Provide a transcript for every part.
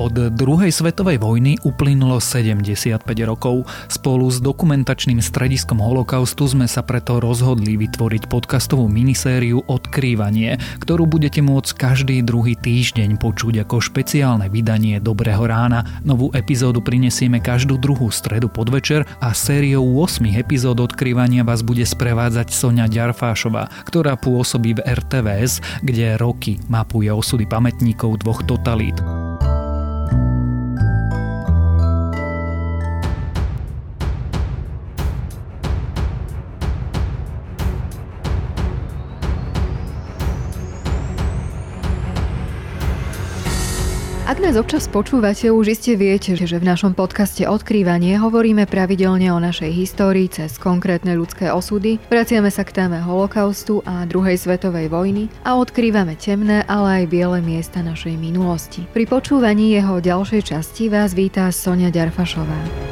Od druhej svetovej vojny uplynulo 75 rokov. Spolu s dokumentačným strediskom holokaustu sme sa preto rozhodli vytvoriť podcastovú minisériu Odkrývanie, ktorú budete môcť každý druhý týždeň počuť ako špeciálne vydanie Dobrého rána. Novú epizódu prinesieme každú druhú stredu podvečer a sériou 8 epizód Odkrývania vás bude sprevádzať Sonia Ďarfášová, ktorá pôsobí v RTVS, kde roky mapuje osudy pamätníkov dvoch totalít. Ak nás občas počúvate, už iste viete, že v našom podcaste Odkrývanie hovoríme pravidelne o našej histórii cez konkrétne ľudské osudy, vraciame sa k téme holokaustu a druhej svetovej vojny a odkrývame temné, ale aj biele miesta našej minulosti. Pri počúvaní jeho ďalšej časti vás vítá Sonia Ďarfašová.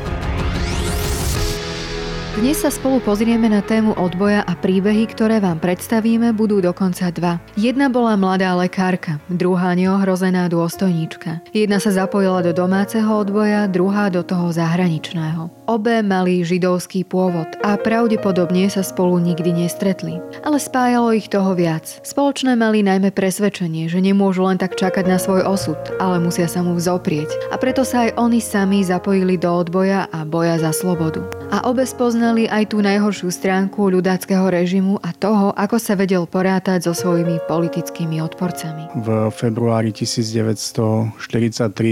Dnes sa spolu pozrieme na tému odboja a príbehy, ktoré vám predstavíme, budú dokonca dva. Jedna bola mladá lekárka, druhá neohrozená dôstojníčka. Jedna sa zapojila do domáceho odboja, druhá do toho zahraničného. Obe mali židovský pôvod a pravdepodobne sa spolu nikdy nestretli. Ale spájalo ich toho viac. Spoločné mali najmä presvedčenie, že nemôžu len tak čakať na svoj osud, ale musia sa mu vzoprieť. A preto sa aj oni sami zapojili do odboja a boja za slobodu. A obe spoznali aj tú najhoršiu stránku ľudáckého režimu a toho, ako sa vedel porátať so svojimi politickými odporcami. V februári 1943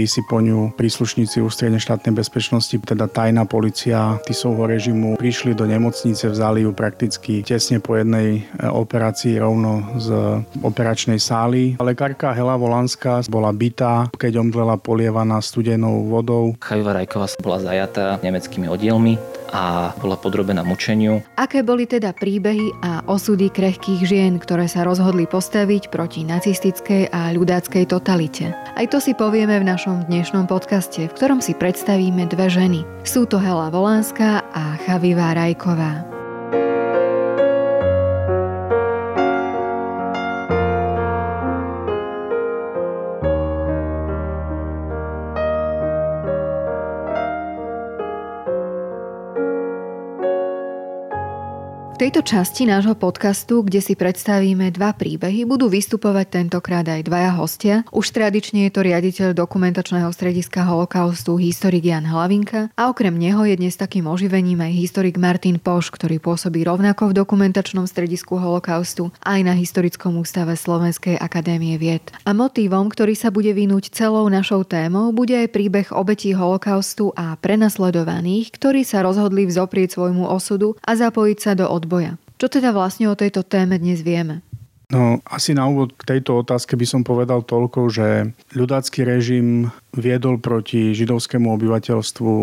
si po ňu príslušníci ústrednej štátnej bezpečnosti, teda tajná policia Tisovho režimu, prišli do nemocnice, vzali ju prakticky tesne po jednej e, operácii rovno z operačnej sály. Lekárka Hela Volanská bola bytá, keď omdlela polievaná studenou vodou. Chaviva Rajková bola zajatá nemeckými oddielmi a bola podrobená mučeniu. Aké boli teda príbehy a osudy krehkých žien, ktoré sa rozhodli postaviť proti nacistickej a ľudáckej totalite? Aj to si povieme v našom dnešnom podcaste, v ktorom si predstavíme dve ženy. Sú to Hela Volánska a Chavivá Rajková. Tejto časti nášho podcastu, kde si predstavíme dva príbehy, budú vystupovať tentokrát aj dvaja hostia. Už tradične je to riaditeľ dokumentačného strediska holokaustu historik Jan Hlavinka a okrem neho je dnes takým oživením aj historik Martin Poš, ktorý pôsobí rovnako v dokumentačnom stredisku holokaustu aj na Historickom ústave Slovenskej akadémie vied. A motívom, ktorý sa bude vynúť celou našou témou, bude aj príbeh obetí holokaustu a prenasledovaných, ktorí sa rozhodli vzoprieť svojmu osudu a zapojiť sa do od odboja. Čo teda vlastne o tejto téme dnes vieme? No, asi na úvod k tejto otázke by som povedal toľko, že ľudácky režim viedol proti židovskému obyvateľstvu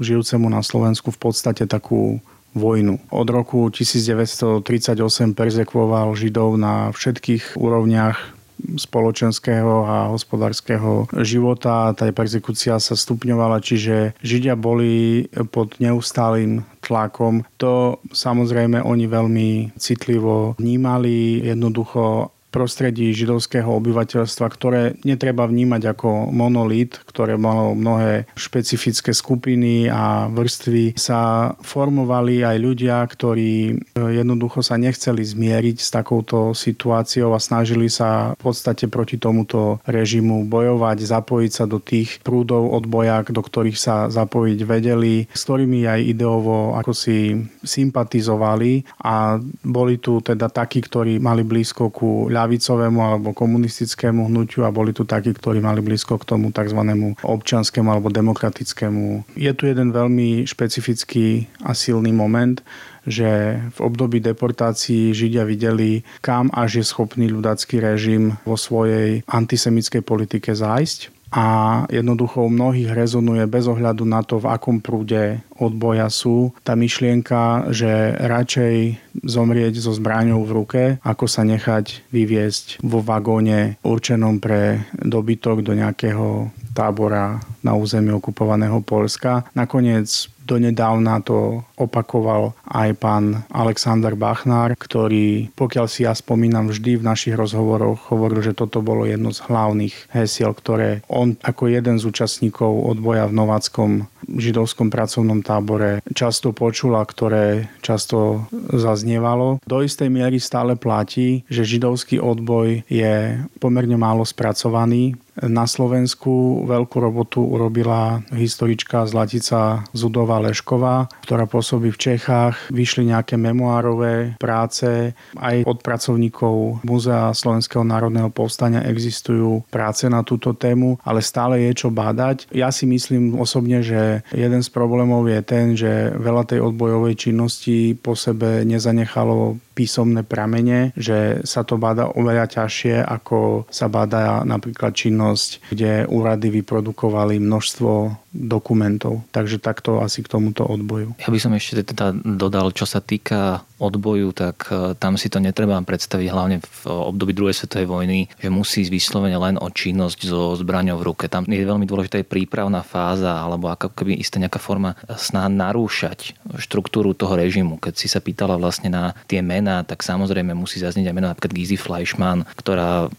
žijúcemu na Slovensku v podstate takú vojnu. Od roku 1938 perzekvoval židov na všetkých úrovniach spoločenského a hospodárskeho života. Tá persekúcia sa stupňovala, čiže Židia boli pod neustálým tlakom. To samozrejme oni veľmi citlivo vnímali. Jednoducho prostredí židovského obyvateľstva, ktoré netreba vnímať ako monolit, ktoré malo mnohé špecifické skupiny a vrstvy, sa formovali aj ľudia, ktorí jednoducho sa nechceli zmieriť s takouto situáciou a snažili sa v podstate proti tomuto režimu bojovať, zapojiť sa do tých prúdov odboja, do ktorých sa zapojiť vedeli, s ktorými aj ideovo ako si sympatizovali a boli tu teda takí, ktorí mali blízko ku ľa ľavicovému alebo komunistickému hnutiu a boli tu takí, ktorí mali blízko k tomu tzv. občanskému alebo demokratickému. Je tu jeden veľmi špecifický a silný moment, že v období deportácií Židia videli, kam až je schopný ľudácky režim vo svojej antisemickej politike zájsť a jednoducho u mnohých rezonuje bez ohľadu na to, v akom prúde odboja sú. Tá myšlienka, že radšej zomrieť so zbraňou v ruke, ako sa nechať vyviesť vo vagóne určenom pre dobytok do nejakého tábora na území okupovaného Polska. Nakoniec Donedávna to opakoval aj pán Alexander Bachnár, ktorý, pokiaľ si ja spomínam, vždy v našich rozhovoroch hovoril, že toto bolo jedno z hlavných hesiel, ktoré on ako jeden z účastníkov odboja v Nováckom židovskom pracovnom tábore často počul a ktoré často zaznievalo. Do istej miery stále platí, že židovský odboj je pomerne málo spracovaný na Slovensku veľkú robotu urobila historička Zlatica Zudová Lešková, ktorá pôsobí v Čechách. Vyšli nejaké memoárové práce. Aj od pracovníkov Múzea Slovenského národného povstania existujú práce na túto tému, ale stále je čo bádať. Ja si myslím osobne, že jeden z problémov je ten, že veľa tej odbojovej činnosti po sebe nezanechalo písomné pramene, že sa to báda oveľa ťažšie, ako sa báda napríklad činnosť, kde úrady vyprodukovali množstvo dokumentov. Takže takto asi k tomuto odboju. Ja by som ešte teda dodal, čo sa týka odboju, tak e, tam si to netreba predstaviť hlavne v období druhej svetovej vojny, že musí vyslovene len o činnosť so zbraňou v ruke. Tam je veľmi dôležitá aj prípravná fáza alebo ako keby istá nejaká forma snaha narúšať štruktúru toho režimu. Keď si sa pýtala vlastne na tie mená, tak samozrejme musí zaznieť aj meno napríklad Gizy Fleischmann, ktorá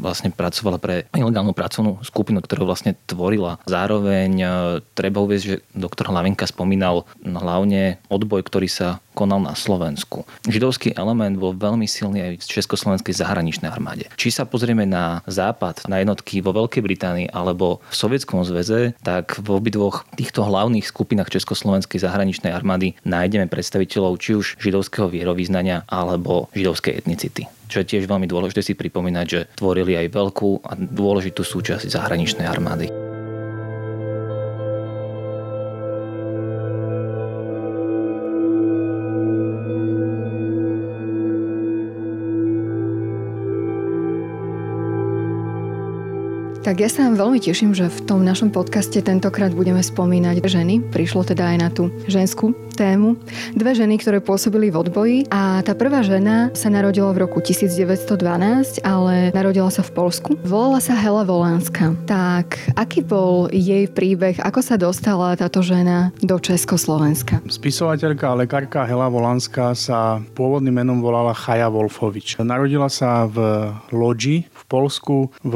vlastne pracovala pre ilegálnu pracovnú skupinu, ktorú vlastne tvorila. Zároveň e, treba uvieť, že doktor Hlavenka spomínal hlavne odboj, ktorý sa konal na Slovensku. Židovský element bol veľmi silný aj v Československej zahraničnej armáde. Či sa pozrieme na západ, na jednotky vo Veľkej Británii alebo v Sovietskom zväze, tak v obidvoch týchto hlavných skupinách Československej zahraničnej armády nájdeme predstaviteľov či už židovského vierovýznania alebo židovskej etnicity čo je tiež veľmi dôležité si pripomínať, že tvorili aj veľkú a dôležitú súčasť zahraničnej armády. Tak ja sa veľmi teším, že v tom našom podcaste tentokrát budeme spomínať ženy. Prišlo teda aj na tú ženskú tému. Dve ženy, ktoré pôsobili v odboji a tá prvá žena sa narodila v roku 1912, ale narodila sa v Polsku. Volala sa Hela Volánska. Tak aký bol jej príbeh, ako sa dostala táto žena do Československa? Spisovateľka a lekárka Hela Volánska sa pôvodným menom volala Chaja Wolfovič. Narodila sa v Lodži Polsku v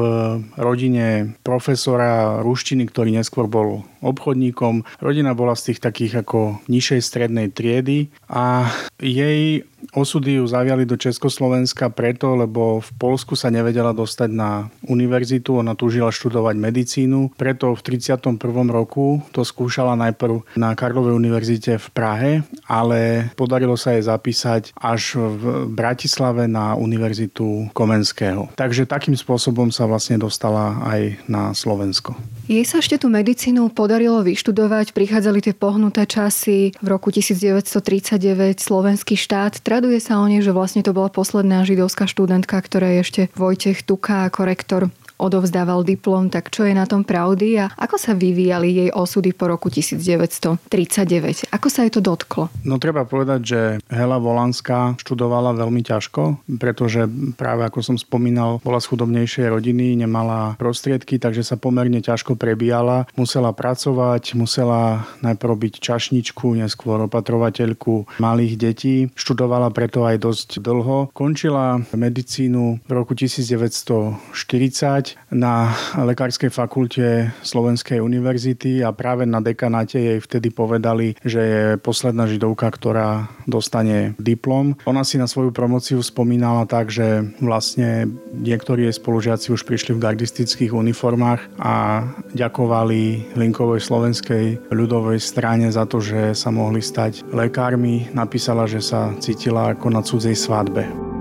rodine profesora ruštiny, ktorý neskôr bol obchodníkom. Rodina bola z tých takých ako nižšej strednej triedy a jej Osudy ju zaviali do Československa preto, lebo v Polsku sa nevedela dostať na univerzitu, ona túžila študovať medicínu, preto v 31. roku to skúšala najprv na Karlovej univerzite v Prahe, ale podarilo sa jej zapísať až v Bratislave na univerzitu Komenského. Takže takým spôsobom sa vlastne dostala aj na Slovensko. Jej sa ešte tú medicínu podarilo vyštudovať, prichádzali tie pohnuté časy. V roku 1939, slovenský štát. Traduje sa o nej, že vlastne to bola posledná židovská študentka, ktorá je ešte Vojtech Tuka ako rektor odovzdával diplom, tak čo je na tom pravdy a ako sa vyvíjali jej osudy po roku 1939? Ako sa jej to dotklo? No treba povedať, že Hela Volanská študovala veľmi ťažko, pretože práve ako som spomínal, bola z chudobnejšej rodiny, nemala prostriedky, takže sa pomerne ťažko prebíjala. Musela pracovať, musela najprv byť čašničku, neskôr opatrovateľku malých detí. Študovala preto aj dosť dlho. Končila medicínu v roku 1940 na Lekárskej fakulte Slovenskej univerzity a práve na dekanáte jej vtedy povedali, že je posledná židovka, ktorá dostane diplom. Ona si na svoju promociu spomínala tak, že vlastne niektorí jej spolužiaci už prišli v gardistických uniformách a ďakovali Linkovej slovenskej ľudovej strane za to, že sa mohli stať lekármi. Napísala, že sa cítila ako na cudzej svadbe.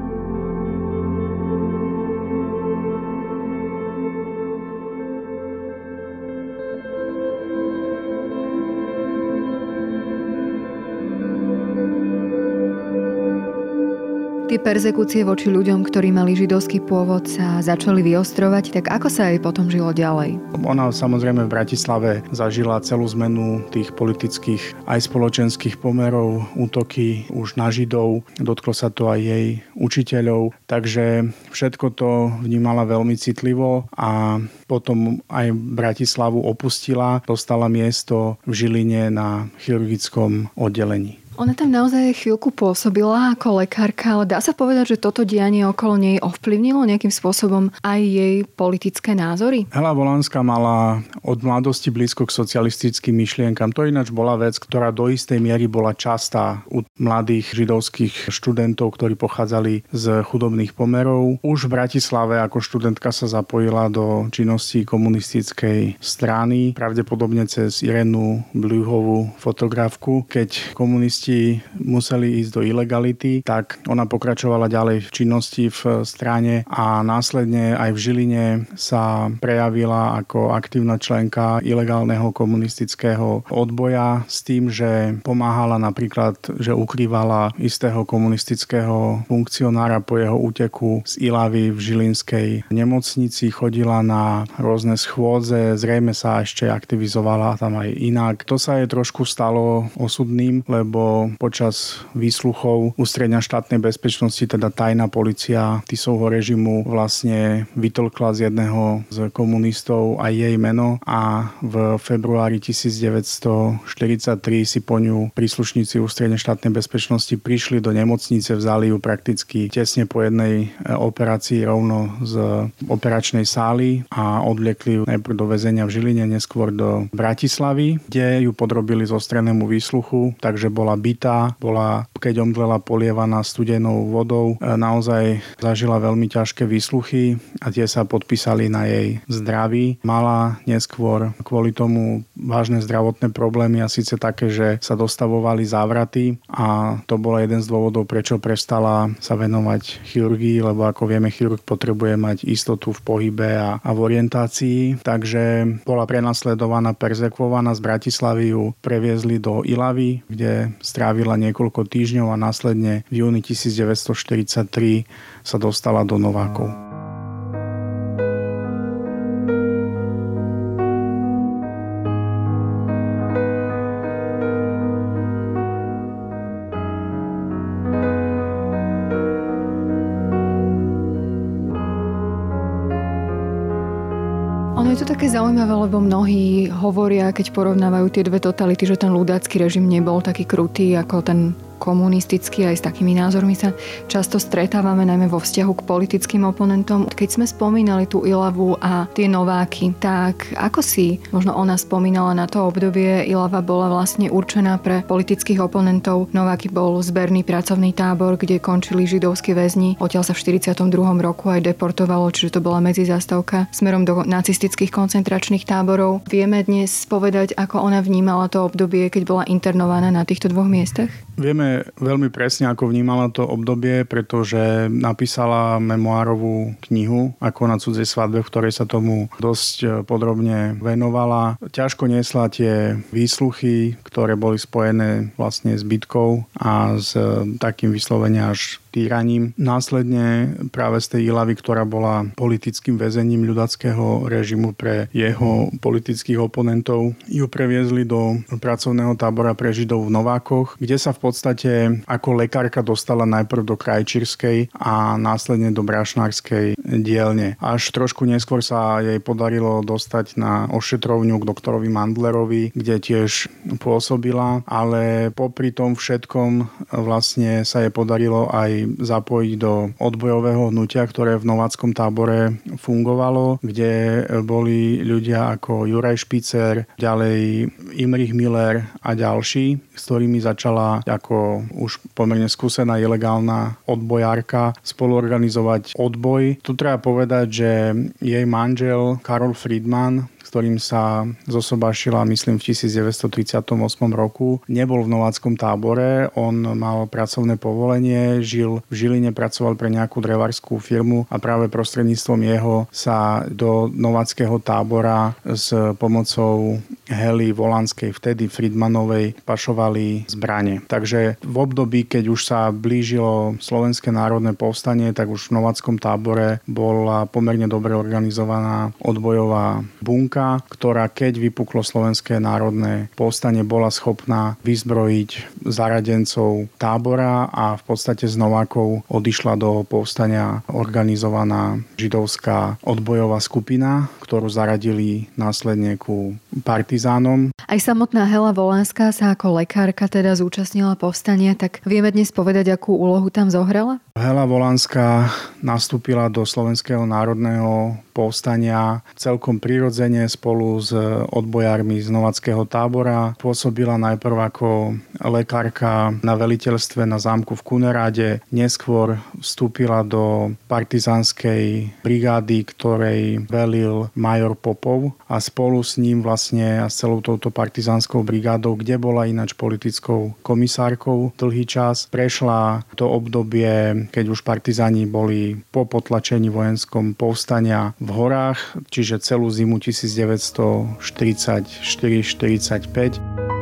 Tie persekúcie voči ľuďom, ktorí mali židovský pôvod, sa začali vyostrovať, tak ako sa jej potom žilo ďalej? Ona samozrejme v Bratislave zažila celú zmenu tých politických aj spoločenských pomerov, útoky už na Židov, dotklo sa to aj jej učiteľov, takže všetko to vnímala veľmi citlivo a potom aj Bratislavu opustila, dostala miesto v Žiline na chirurgickom oddelení. Ona tam naozaj chvíľku pôsobila ako lekárka, ale dá sa povedať, že toto dianie okolo nej ovplyvnilo nejakým spôsobom aj jej politické názory? Hela Volánska mala od mladosti blízko k socialistickým myšlienkam. To ináč bola vec, ktorá do istej miery bola častá u mladých židovských študentov, ktorí pochádzali z chudobných pomerov. Už v Bratislave ako študentka sa zapojila do činnosti komunistickej strany, pravdepodobne cez Irenu Blühovú fotografku, keď komunisti komunisti museli ísť do ilegality, tak ona pokračovala ďalej v činnosti v strane a následne aj v Žiline sa prejavila ako aktívna členka ilegálneho komunistického odboja s tým, že pomáhala napríklad, že ukrývala istého komunistického funkcionára po jeho úteku z Ilavy v Žilinskej nemocnici, chodila na rôzne schôdze, zrejme sa ešte aktivizovala tam aj inak. To sa jej trošku stalo osudným, lebo počas výsluchov ústredňa štátnej bezpečnosti, teda tajná policia Tisovho režimu vlastne vytlkla z jedného z komunistov aj jej meno a v februári 1943 si po ňu príslušníci ústredne štátnej bezpečnosti prišli do nemocnice, vzali ju prakticky tesne po jednej e, operácii rovno z operačnej sály a odliekli ju najprv do väzenia v Žiline, neskôr do Bratislavy, kde ju podrobili zostrenému výsluchu, takže bola bytá, bola, keď omdlela, polievaná studenou vodou. E, naozaj zažila veľmi ťažké výsluchy a tie sa podpísali na jej zdraví. Mala neskôr kvôli tomu vážne zdravotné problémy a síce také, že sa dostavovali závraty a to bol jeden z dôvodov, prečo prestala sa venovať chirurgii, lebo ako vieme, chirurg potrebuje mať istotu v pohybe a, a v orientácii. Takže bola prenasledovaná, perzekvovaná z Bratislavy ju previezli do Ilavy, kde strávila niekoľko týždňov a následne v júni 1943 sa dostala do Novákov. Zaujímavé, lebo mnohí hovoria, keď porovnávajú tie dve totality, že ten ľudácky režim nebol taký krutý ako ten komunisticky aj s takými názormi sa často stretávame najmä vo vzťahu k politickým oponentom. Keď sme spomínali tú Ilavu a tie Nováky, tak ako si možno ona spomínala na to obdobie, Ilava bola vlastne určená pre politických oponentov. Nováky bol zberný pracovný tábor, kde končili židovskí väzni. Odtiaľ sa v 42. roku aj deportovalo, čiže to bola medzizastavka smerom do nacistických koncentračných táborov. Vieme dnes povedať, ako ona vnímala to obdobie, keď bola internovaná na týchto dvoch miestach? Vieme veľmi presne, ako vnímala to obdobie, pretože napísala memoárovú knihu ako na cudzej svadbe, v ktorej sa tomu dosť e, podrobne venovala. Ťažko nesla tie výsluchy, ktoré boli spojené vlastne s bitkou a s e, takým vyslovene až týraním. Následne práve z tej Ilavy, ktorá bola politickým väzením ľudackého režimu pre jeho politických oponentov, ju previezli do pracovného tábora pre Židov v Novákoch, kde sa v podstate ako lekárka dostala najprv do Krajčírskej a následne do Brašnárskej dielne. Až trošku neskôr sa jej podarilo dostať na ošetrovňu k doktorovi Mandlerovi, kde tiež pôsobila, ale popri tom všetkom vlastne sa jej podarilo aj zapojiť do odbojového hnutia, ktoré v Nováckom tábore fungovalo, kde boli ľudia ako Juraj Špicer, ďalej Imrich Miller a ďalší, s ktorými začala ako už pomerne skúsená ilegálna odbojárka spoluorganizovať odboj. Tu treba povedať, že jej manžel Karol Friedman ktorým sa zosobášila, myslím, v 1938 roku. Nebol v nováckom tábore, on mal pracovné povolenie, žil v Žiline, pracoval pre nejakú drevarskú firmu a práve prostredníctvom jeho sa do nováckého tábora s pomocou Heli Volanskej, vtedy Friedmanovej, pašovali zbranie. Takže v období, keď už sa blížilo Slovenské národné povstanie, tak už v Novackom tábore bola pomerne dobre organizovaná odbojová bunka, ktorá keď vypuklo Slovenské národné povstanie, bola schopná vyzbrojiť zaradencov tábora a v podstate z Novákov odišla do povstania organizovaná židovská odbojová skupina, ktorú zaradili následne ku partizánom. Aj samotná Hela Volánska sa ako lekárka teda zúčastnila povstania, tak vieme dnes povedať, akú úlohu tam zohrala? Hela Volánska nastúpila do Slovenského národného povstania celkom prirodzene spolu s odbojármi z Novackého tábora. Pôsobila najprv ako lekárka na veliteľstve na zámku v Kuneráde. Neskôr vstúpila do partizánskej brigády, ktorej velil major Popov a spolu s ním vlastne a s celou touto partizánskou brigádou, kde bola ináč politickou komisárkou dlhý čas, prešla to obdobie, keď už partizáni boli po potlačení vojenskom povstania v horách, čiže celú zimu 1944-45.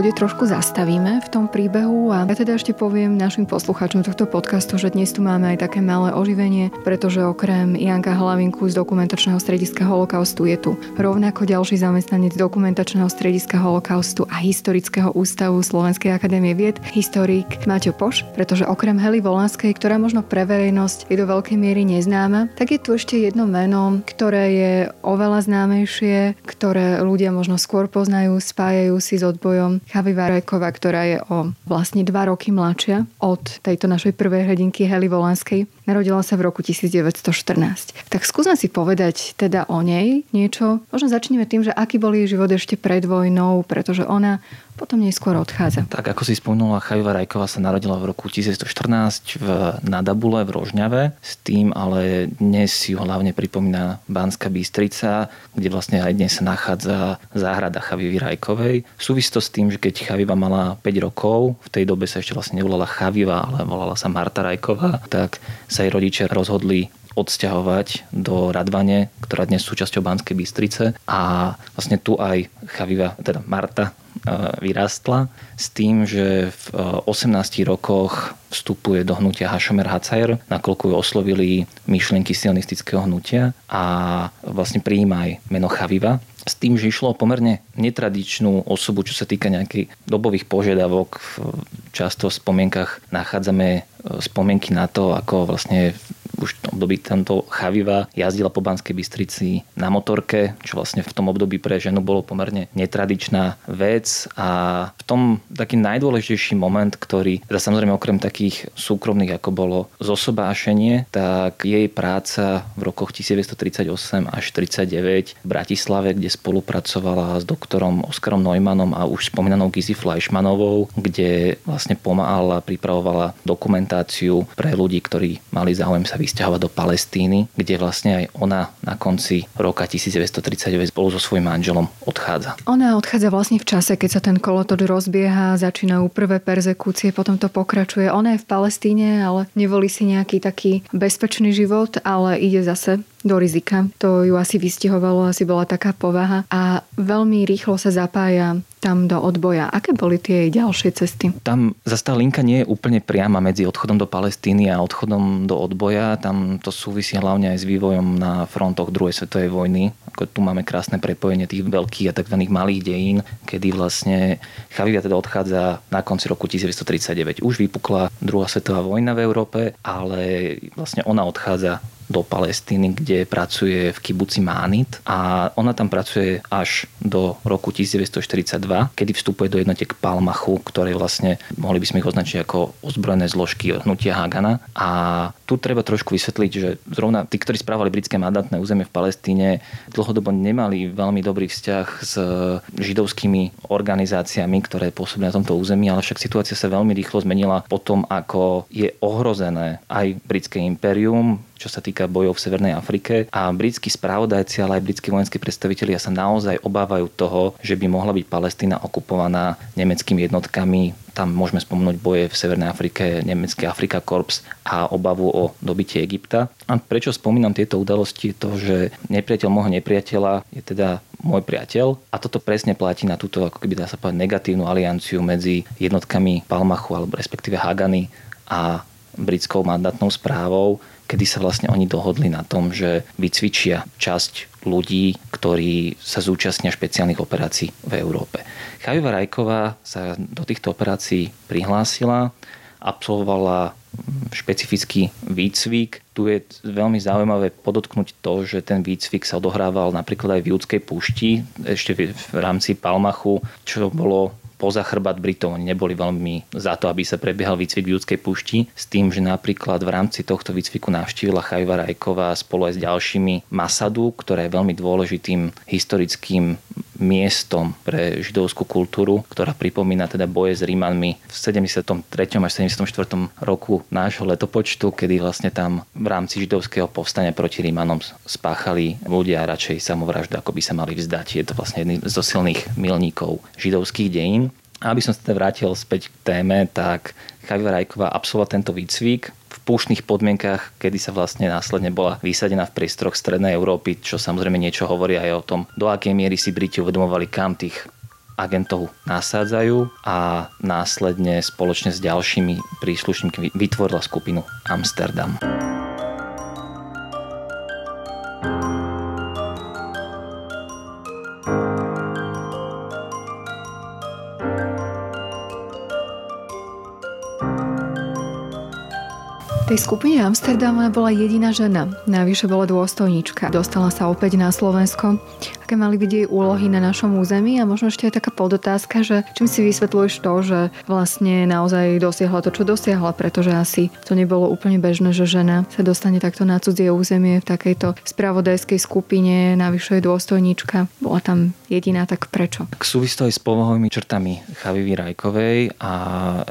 Bode trošku zastavíme v tom príbehu a ja teda ešte poviem našim poslucháčom tohto podcastu, že dnes tu máme aj také malé oživenie, pretože okrem Janka Hlavinku z dokumentačného strediska holokaustu je tu rovnako ďalší zamestnanec dokumentačného strediska holokaustu a historického ústavu Slovenskej akadémie vied, historik Maťo Poš, pretože okrem Hely Volánskej, ktorá možno pre verejnosť je do veľkej miery neznáma, tak je tu ešte jedno meno, ktoré je oveľa známejšie, ktoré ľudia možno skôr poznajú, spájajú si s odbojom Chavi Varajková, ktorá je o vlastne dva roky mladšia od tejto našej prvej hrdinky Hely Volanskej. Narodila sa v roku 1914. Tak skúsme si povedať teda o nej niečo. Možno začneme tým, že aký bol jej život ešte pred vojnou, pretože ona potom neskôr odchádza. Tak ako si spomenula, Chaviva Rajková sa narodila v roku 1914 v Nadabule v Rožňave, s tým ale dnes ho hlavne pripomína Banská Bystrica, kde vlastne aj dnes sa nachádza záhrada Chavivy Rajkovej. Súvisí to s tým, že keď Chaviva mala 5 rokov, v tej dobe sa ešte vlastne nevolala Chaviva, ale volala sa Marta Rajková, tak sa jej rodičia rozhodli odsťahovať do Radvane, ktorá dnes sú súčasťou Banskej Bystrice a vlastne tu aj Chaviva, teda Marta vyrastla s tým, že v 18 rokoch vstupuje do hnutia Hašomer Hacajer, nakoľko ju oslovili myšlienky sionistického hnutia a vlastne prijíma aj meno Chaviva. S tým, že išlo o pomerne netradičnú osobu, čo sa týka nejakých dobových požiadavok. Často v spomienkach nachádzame e, spomienky na to, ako vlastne už v období tento Chaviva jazdila po Banskej Bystrici na motorke, čo vlastne v tom období pre ženu bolo pomerne netradičná vec. A v tom taký najdôležitejší moment, ktorý, teda samozrejme okrem takých súkromných, ako bolo zosobášenie, tak jej práca v rokoch 1938 až 1939 v Bratislave, kde spolupracovala s doktorom Oskarom Neumannom a už spomínanou Gizi Fleischmanovou, kde vlastne pomáhala, pripravovala dokumentáciu pre ľudí, ktorí mali záujem sa vysťahovať do Palestíny, kde vlastne aj ona na konci roka 1939 spolu so svojím manželom odchádza. Ona odchádza vlastne v čase, keď sa ten kolotoč rozbieha, začínajú prvé perzekúcie, potom to pokračuje. Ona je v Palestíne, ale nevolí si nejaký taký bezpečný život, ale ide zase do rizika. To ju asi vystihovalo, asi bola taká povaha a veľmi rýchlo sa zapája tam do odboja. Aké boli tie jej ďalšie cesty? Tam zase tá linka nie je úplne priama medzi odchodom do Palestíny a odchodom do odboja. Tam to súvisí hlavne aj s vývojom na frontoch druhej svetovej vojny. Ako tu máme krásne prepojenie tých veľkých a tzv. malých dejín, kedy vlastne Chavivia teda odchádza na konci roku 1939. Už vypukla druhá svetová vojna v Európe, ale vlastne ona odchádza do Palestíny, kde pracuje v kibuci Mánit a ona tam pracuje až do roku 1942, kedy vstupuje do jednotiek Palmachu, ktoré vlastne mohli by sme ich označiť ako ozbrojené zložky hnutia Hagana. A tu treba trošku vysvetliť, že zrovna tí, ktorí správali britské mandátne územie v Palestíne, dlhodobo nemali veľmi dobrý vzťah s židovskými organizáciami, ktoré pôsobili na tomto území, ale však situácia sa veľmi rýchlo zmenila potom, ako je ohrozené aj britské impérium, čo sa týka bojov v Severnej Afrike. A britskí spravodajci, ale aj britskí vojenskí predstavitelia sa naozaj obávajú toho, že by mohla byť Palestína okupovaná nemeckými jednotkami. Tam môžeme spomenúť boje v Severnej Afrike, nemecký Afrika Korps a obavu o dobitie Egypta. A prečo spomínam tieto udalosti? To, že nepriateľ môjho nepriateľa je teda môj priateľ a toto presne platí na túto, ako keby dá sa povedať, negatívnu alianciu medzi jednotkami Palmachu alebo respektíve Hagany a britskou mandátnou správou, kedy sa vlastne oni dohodli na tom, že vycvičia časť ľudí, ktorí sa zúčastnia špeciálnych operácií v Európe. Chaviva Rajková sa do týchto operácií prihlásila, absolvovala špecifický výcvik. Tu je veľmi zaujímavé podotknúť to, že ten výcvik sa odohrával napríklad aj v Judskej púšti, ešte v rámci Palmachu, čo bolo poza chrbát Britov. Oni neboli veľmi za to, aby sa prebiehal výcvik v ľudskej pušti, s tým, že napríklad v rámci tohto výcviku navštívila Chajva Rajková spolu aj s ďalšími Masadu, ktoré je veľmi dôležitým historickým miestom pre židovskú kultúru, ktorá pripomína teda boje s Rímanmi v 73. až 74. roku nášho letopočtu, kedy vlastne tam v rámci židovského povstania proti Rímanom spáchali ľudia radšej samovraždu, ako by sa mali vzdať. Je to vlastne jedný zo silných milníkov židovských dejín. Aby som sa teda vrátil späť k téme, tak Chaviva Rajková absolvovala tento výcvik v púštnych podmienkach, kedy sa vlastne následne bola vysadená v priestoroch Strednej Európy, čo samozrejme niečo hovorí aj o tom, do akej miery si Briti uvedomovali, kam tých agentov nasádzajú a následne spoločne s ďalšími príslušníkmi vytvorila skupinu Amsterdam. Tej skupine Amsterdam bola jediná žena. Navyše bola dôstojníčka. Dostala sa opäť na Slovensko. Aké mali byť jej úlohy na našom území? A možno ešte aj taká podotázka, že čím si vysvetľuješ to, že vlastne naozaj dosiahla to, čo dosiahla, pretože asi to nebolo úplne bežné, že žena sa dostane takto na cudzie územie v takejto spravodajskej skupine, navyše je dôstojníčka. Bola tam jediná, tak prečo? Tak súvisí to aj s povahovými črtami Chavivy Rajkovej a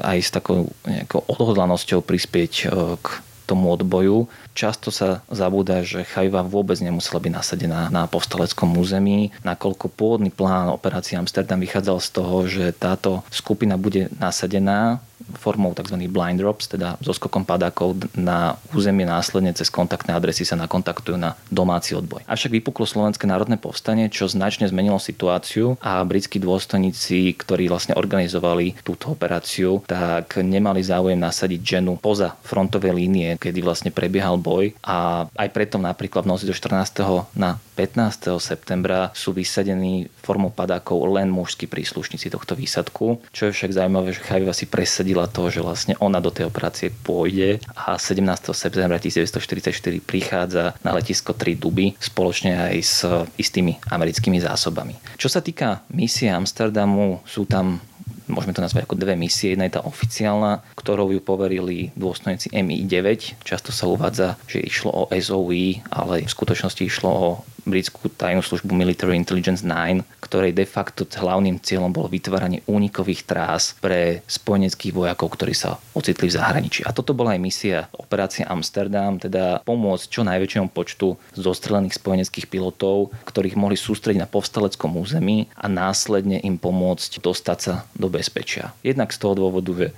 aj s takou nejakou odhodlanosťou prispieť e, k tomu odboju. Často sa zabúda, že Chajva vôbec nemusela byť nasadená na povstaleckom území, nakoľko pôvodný plán operácie Amsterdam vychádzal z toho, že táto skupina bude nasadená formou tzv. blind drops, teda so skokom padákov na územie následne cez kontaktné adresy sa nakontaktujú na domáci odboj. Avšak vypuklo Slovenské národné povstanie, čo značne zmenilo situáciu a britskí dôstojníci, ktorí vlastne organizovali túto operáciu, tak nemali záujem nasadiť ženu poza frontové línie, kedy vlastne prebiehal boj a aj preto napríklad v noci do 14. na 15. septembra sú vysadení formou padákov len mužskí príslušníci tohto výsadku. Čo je však zaujímavé, že Chaviva si presadila to, že vlastne ona do tej operácie pôjde a 17. septembra 1944 prichádza na letisko 3 Duby spoločne aj s istými americkými zásobami. Čo sa týka misie Amsterdamu, sú tam môžeme to nazvať ako dve misie. Jedna je tá oficiálna, ktorou ju poverili dôstojníci MI9. Často sa uvádza, že išlo o SOE, ale v skutočnosti išlo o britskú tajnú službu Military Intelligence 9, ktorej de facto hlavným cieľom bolo vytváranie únikových trás pre spojeneckých vojakov, ktorí sa ocitli v zahraničí. A toto bola aj misia operácia Amsterdam, teda pomôcť čo najväčšiemu počtu zostrelených spojeneckých pilotov, ktorých mohli sústrediť na povstaleckom území a následne im pomôcť dostať sa do bezpečia. Jednak z toho dôvodu, že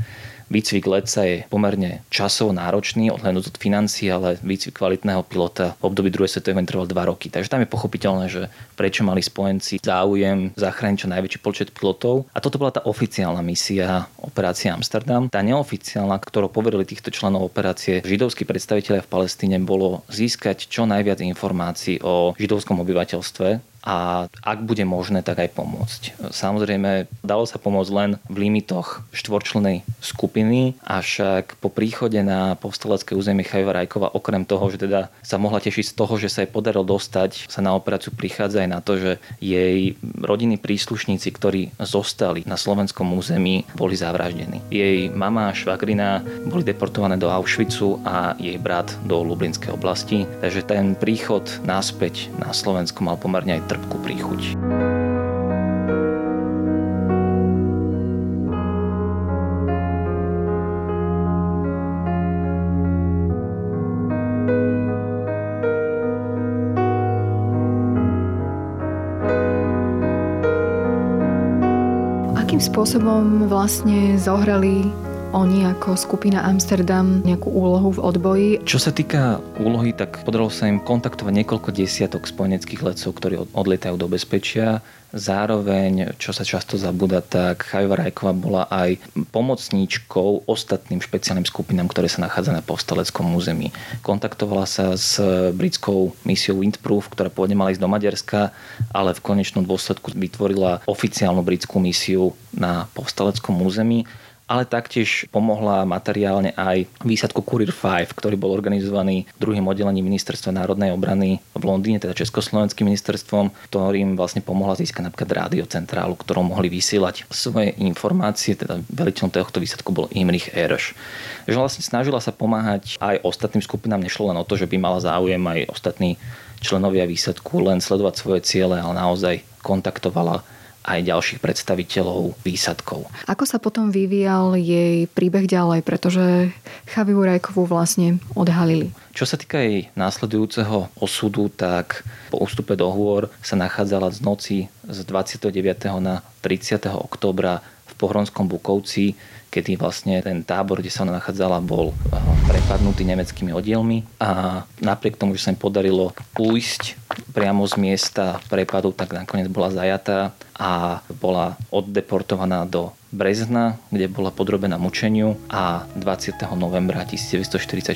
Výcvik letca je pomerne časovo náročný, odhľadnúť od financií, ale výcvik kvalitného pilota v období druhej svetovej vojny trval 2 roky. Takže tam je pochopiteľné, že prečo mali spojenci záujem zachrániť čo najväčší počet pilotov. A toto bola tá oficiálna misia operácie Amsterdam. Tá neoficiálna, ktorou poverili týchto členov operácie židovskí predstavitelia v Palestíne, bolo získať čo najviac informácií o židovskom obyvateľstve a ak bude možné, tak aj pomôcť. Samozrejme, dalo sa pomôcť len v limitoch štvorčlenej skupiny, avšak po príchode na povstalecké územie Chajva Rajkova, okrem toho, že teda sa mohla tešiť z toho, že sa jej podarilo dostať, sa na operáciu prichádza aj na to, že jej rodinní príslušníci, ktorí zostali na slovenskom území, boli zavraždení. Jej mama a švagrina boli deportované do Auschwitzu a jej brat do Lublinskej oblasti, takže ten príchod naspäť na Slovensku mal pomerne aj trpkú príchuť. Akým spôsobom vlastne zohrali oni ako skupina Amsterdam nejakú úlohu v odboji. Čo sa týka úlohy, tak podarilo sa im kontaktovať niekoľko desiatok spojeneckých letcov, ktorí odlietajú do bezpečia. Zároveň, čo sa často zabúda, tak Chajva Rajková bola aj pomocníčkou ostatným špeciálnym skupinám, ktoré sa nachádza na povstaleckom území. Kontaktovala sa s britskou misiou Windproof, ktorá pôvodne mala ísť do Maďarska, ale v konečnom dôsledku vytvorila oficiálnu britskú misiu na povstaleckom území ale taktiež pomohla materiálne aj výsadku Courier 5, ktorý bol organizovaný druhým oddelením Ministerstva národnej obrany v Londýne, teda Československým ministerstvom, ktorým vlastne pomohla získať napríklad rádiocentrálu, ktorou mohli vysielať svoje informácie, teda veliteľom tohto výsadku bol Imrich Erš. Že vlastne snažila sa pomáhať aj ostatným skupinám, nešlo len o to, že by mala záujem aj ostatní členovia výsadku len sledovať svoje ciele, ale naozaj kontaktovala aj ďalších predstaviteľov výsadkov. Ako sa potom vyvíjal jej príbeh ďalej, pretože Chaviu Rajkovú vlastne odhalili? Čo sa týka jej následujúceho osudu, tak po ústupe do hôr sa nachádzala z noci z 29. na 30. oktobra v Pohronskom Bukovci, kedy vlastne ten tábor, kde sa ona nachádzala, bol eh, prepadnutý nemeckými oddielmi a napriek tomu, že sa im podarilo ujsť priamo z miesta prepadu, tak nakoniec bola zajatá a bola oddeportovaná do Brezna, kde bola podrobená mučeniu a 20. novembra 1944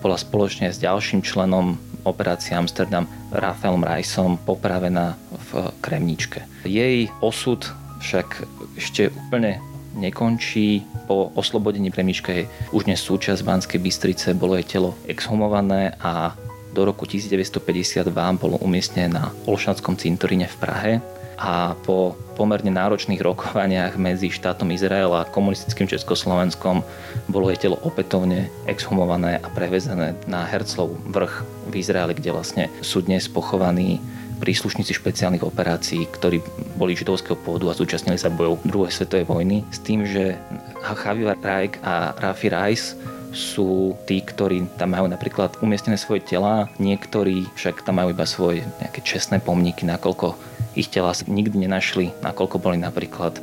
bola spoločne s ďalším členom operácie Amsterdam Rafaelom Reisom popravená v Kremničke. Jej osud však ešte úplne nekončí. Po oslobodení Kremnička je už dnes súčasť Banskej Bystrice, bolo jej telo exhumované a do roku 1952 bolo umiestnené na Olšanskom cintoríne v Prahe a po pomerne náročných rokovaniach medzi štátom Izrael a komunistickým Československom bolo jej telo opätovne exhumované a prevezené na Herclov vrch v Izraeli, kde vlastne sú dnes pochovaní príslušníci špeciálnych operácií, ktorí boli židovského pôvodu a zúčastnili sa bojov druhej svetovej vojny, s tým, že Javier Rajk a Rafi Rice sú tí, ktorí tam majú napríklad umiestnené svoje tela, niektorí však tam majú iba svoje nejaké čestné pomníky, nakoľko ich tela nikdy nenašli, nakoľko boli napríklad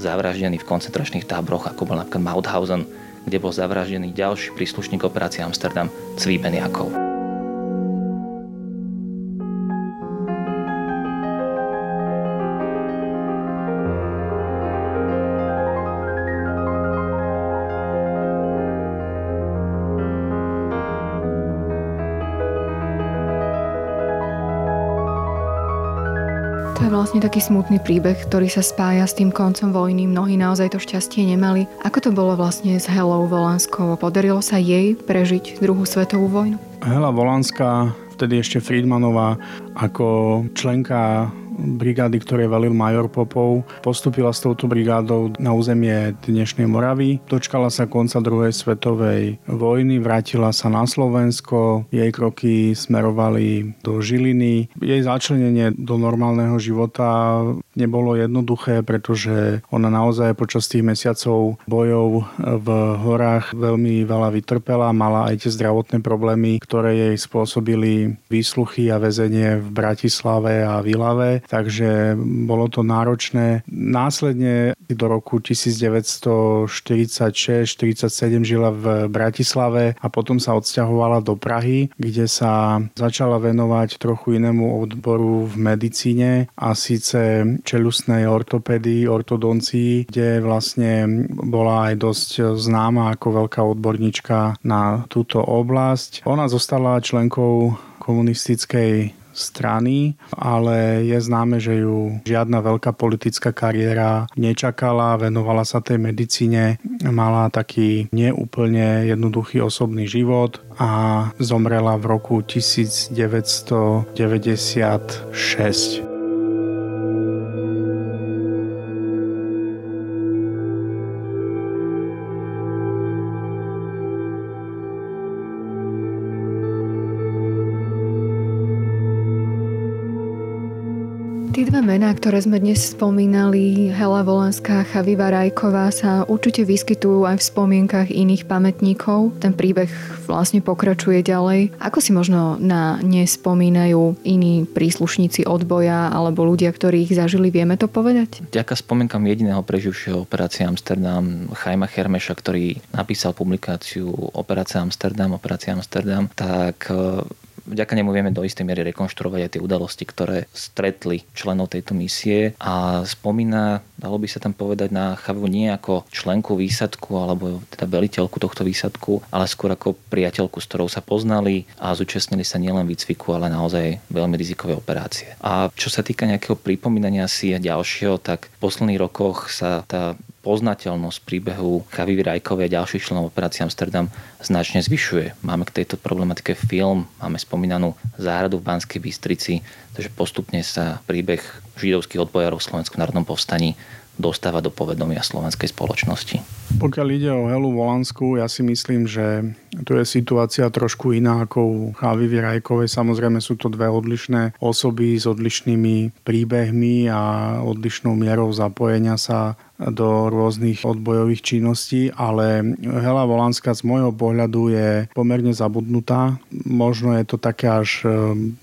zavraždení v koncentračných táboroch, ako bol napríklad Mauthausen, kde bol zavraždený ďalší príslušník operácie Amsterdam, Cvíben Jakov. Vlastne taký smutný príbeh, ktorý sa spája s tým koncom vojny. Mnohí naozaj to šťastie nemali. Ako to bolo vlastne s Helou Volanskou? Podarilo sa jej prežiť druhú svetovú vojnu? Hela Volanská, vtedy ešte Friedmanová, ako členka brigády, ktoré velil major Popov, postupila s touto brigádou na územie dnešnej Moravy. Dočkala sa konca druhej svetovej vojny, vrátila sa na Slovensko, jej kroky smerovali do Žiliny. Jej začlenenie do normálneho života nebolo jednoduché, pretože ona naozaj počas tých mesiacov bojov v horách veľmi veľa vytrpela, mala aj tie zdravotné problémy, ktoré jej spôsobili výsluchy a väzenie v Bratislave a Vilave takže bolo to náročné. Následne do roku 1946-47 žila v Bratislave a potom sa odsťahovala do Prahy, kde sa začala venovať trochu inému odboru v medicíne a síce čelusnej ortopédii, ortodoncii, kde vlastne bola aj dosť známa ako veľká odborníčka na túto oblasť. Ona zostala členkou komunistickej strany, ale je známe, že ju žiadna veľká politická kariéra nečakala, venovala sa tej medicíne, mala taký neúplne jednoduchý osobný život a zomrela v roku 1996. mená, ktoré sme dnes spomínali, Hela Volanská Chaviva Rajková, sa určite vyskytujú aj v spomienkach iných pamätníkov. Ten príbeh vlastne pokračuje ďalej. Ako si možno na ne spomínajú iní príslušníci odboja alebo ľudia, ktorí ich zažili, vieme to povedať? Ďaká spomienkam jediného preživšieho operácie Amsterdam, Chajma Hermeša, ktorý napísal publikáciu Operácia Amsterdam, Operácia Amsterdam, tak vďaka nemu vieme do istej miery rekonštruovať aj tie udalosti, ktoré stretli členov tejto misie a spomína, dalo by sa tam povedať na Chavu nie ako členku výsadku alebo teda veliteľku tohto výsadku, ale skôr ako priateľku, s ktorou sa poznali a zúčastnili sa nielen výcviku, ale naozaj veľmi rizikové operácie. A čo sa týka nejakého pripomínania si a ďalšieho, tak v posledných rokoch sa tá poznateľnosť príbehu Chavivy Rajkovej a ďalších členov operácie Amsterdam značne zvyšuje. Máme k tejto problematike film, máme spomínanú záhradu v Banskej Bystrici, takže postupne sa príbeh židovských odbojárov v Slovenskom národnom povstaní dostáva do povedomia slovenskej spoločnosti. Pokiaľ ide o Helu Volansku, ja si myslím, že tu je situácia trošku iná ako u Chavivy Rajkovej. Samozrejme sú to dve odlišné osoby s odlišnými príbehmi a odlišnou mierou zapojenia sa do rôznych odbojových činností, ale Hela Volanská z môjho pohľadu je pomerne zabudnutá. Možno je to také až e,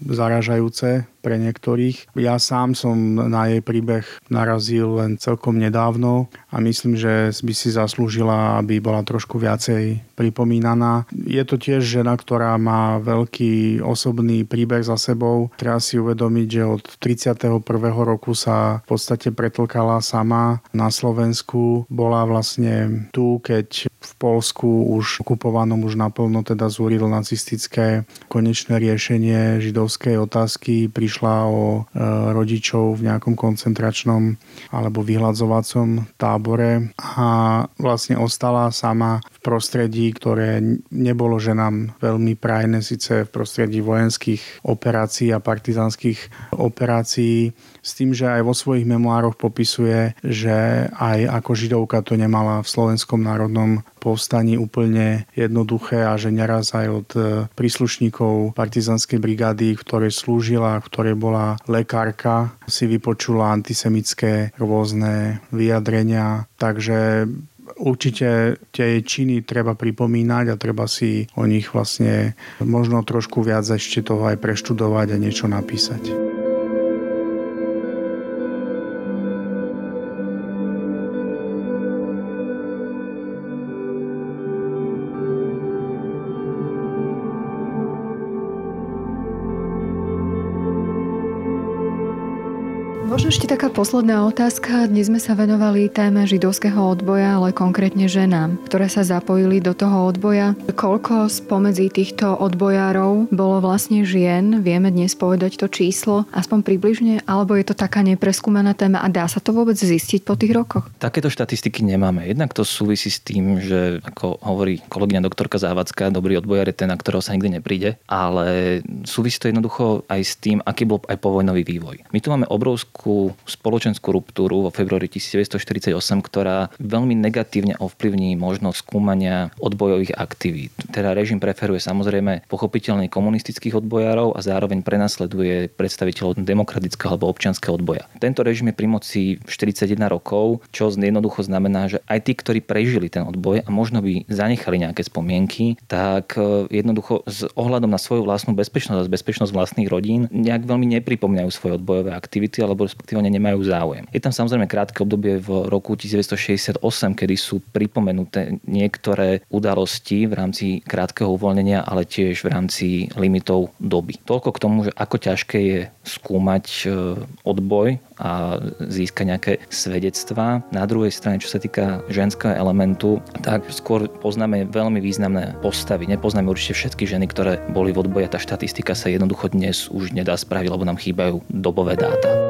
zaražajúce pre niektorých. Ja sám som na jej príbeh narazil len celkom nedávno a myslím, že by si zaslúžila, aby bola trošku viacej pripomínaná. Je to tiež žena, ktorá má veľký osobný príbeh za sebou. Treba si uvedomiť, že od 31. roku sa v podstate pretlkala sama na Slovensku. Bola vlastne tu, keď v Polsku už okupovanom už naplno teda zúril nacistické konečné riešenie židovskej otázky. Prišla o e, rodičov v nejakom koncentračnom alebo vyhľadzovacom tábore a vlastne ostala sama v prostredí ktoré nebolo ženám veľmi prajné, síce v prostredí vojenských operácií a partizánskych operácií, s tým, že aj vo svojich memoároch popisuje, že aj ako židovka to nemala v slovenskom národnom povstaní úplne jednoduché a že neraz aj od e, príslušníkov partizanskej brigády, v ktorej slúžila, v ktorej bola lekárka, si vypočula antisemické rôzne vyjadrenia. Takže určite tie činy treba pripomínať a treba si o nich vlastne možno trošku viac ešte toho aj preštudovať a niečo napísať. Možno ešte taká posledná otázka. Dnes sme sa venovali téme židovského odboja, ale konkrétne ženám, ktoré sa zapojili do toho odboja. Koľko spomedzi týchto odbojárov bolo vlastne žien? Vieme dnes povedať to číslo, aspoň približne, alebo je to taká nepreskúmaná téma a dá sa to vôbec zistiť po tých rokoch? Takéto štatistiky nemáme. Jednak to súvisí s tým, že ako hovorí kolegyňa doktorka Závacká, dobrý odbojár je ten, na ktorého sa nikdy nepríde, ale súvisí to jednoducho aj s tým, aký bol aj povojnový vývoj. My tu máme obrovskú spoločenskú ruptúru vo februári 1948, ktorá veľmi negatívne ovplyvní možnosť skúmania odbojových aktivít. Teda režim preferuje samozrejme pochopiteľne komunistických odbojárov a zároveň prenasleduje predstaviteľov demokratického alebo občianského odboja. Tento režim je pri moci 41 rokov, čo jednoducho znamená, že aj tí, ktorí prežili ten odboj a možno by zanechali nejaké spomienky, tak e, jednoducho s ohľadom na svoju vlastnú bezpečnosť a bezpečnosť vlastných rodín nejak veľmi nepripomínajú svoje odbojové aktivity alebo respektíve nemajú záujem. Je tam samozrejme krátke obdobie v roku 1968, kedy sú pripomenuté niektoré udalosti v rámci krátkeho uvoľnenia, ale tiež v rámci limitov doby. Toľko k tomu, že ako ťažké je skúmať e, odboj a získať nejaké svedectvá. Na druhej strane, čo sa týka ženského elementu, tak skôr poznáme veľmi významné postavy. Nepoznáme určite všetky ženy, ktoré boli v odboji a tá štatistika sa jednoducho dnes už nedá spraviť, lebo nám chýbajú dobové dáta.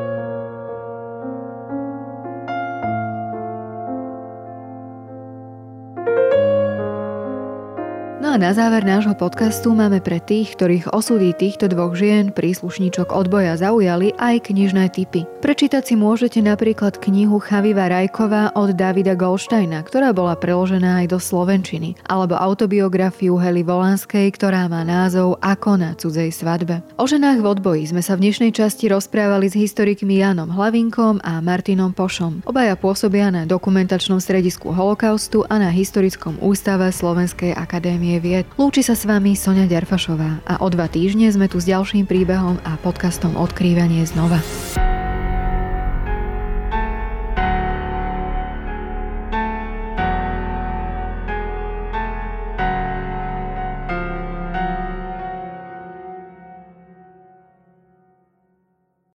Na záver nášho podcastu máme pre tých, ktorých osudy týchto dvoch žien, príslušníčok odboja zaujali aj knižné typy. Prečítať si môžete napríklad knihu Chaviva Rajková od Davida Goldsteina, ktorá bola preložená aj do slovenčiny, alebo autobiografiu Hely Volanskej, ktorá má názov Ako na cudzej svadbe. O ženách v odboji sme sa v dnešnej časti rozprávali s historikmi Janom Hlavinkom a Martinom Pošom. Obaja pôsobia na dokumentačnom stredisku holokaustu a na historickom ústave Slovenskej akadémie vied. Lúči sa s vami Sonia Ďarfašová a o dva týždne sme tu s ďalším príbehom a podcastom Odkrývanie znova.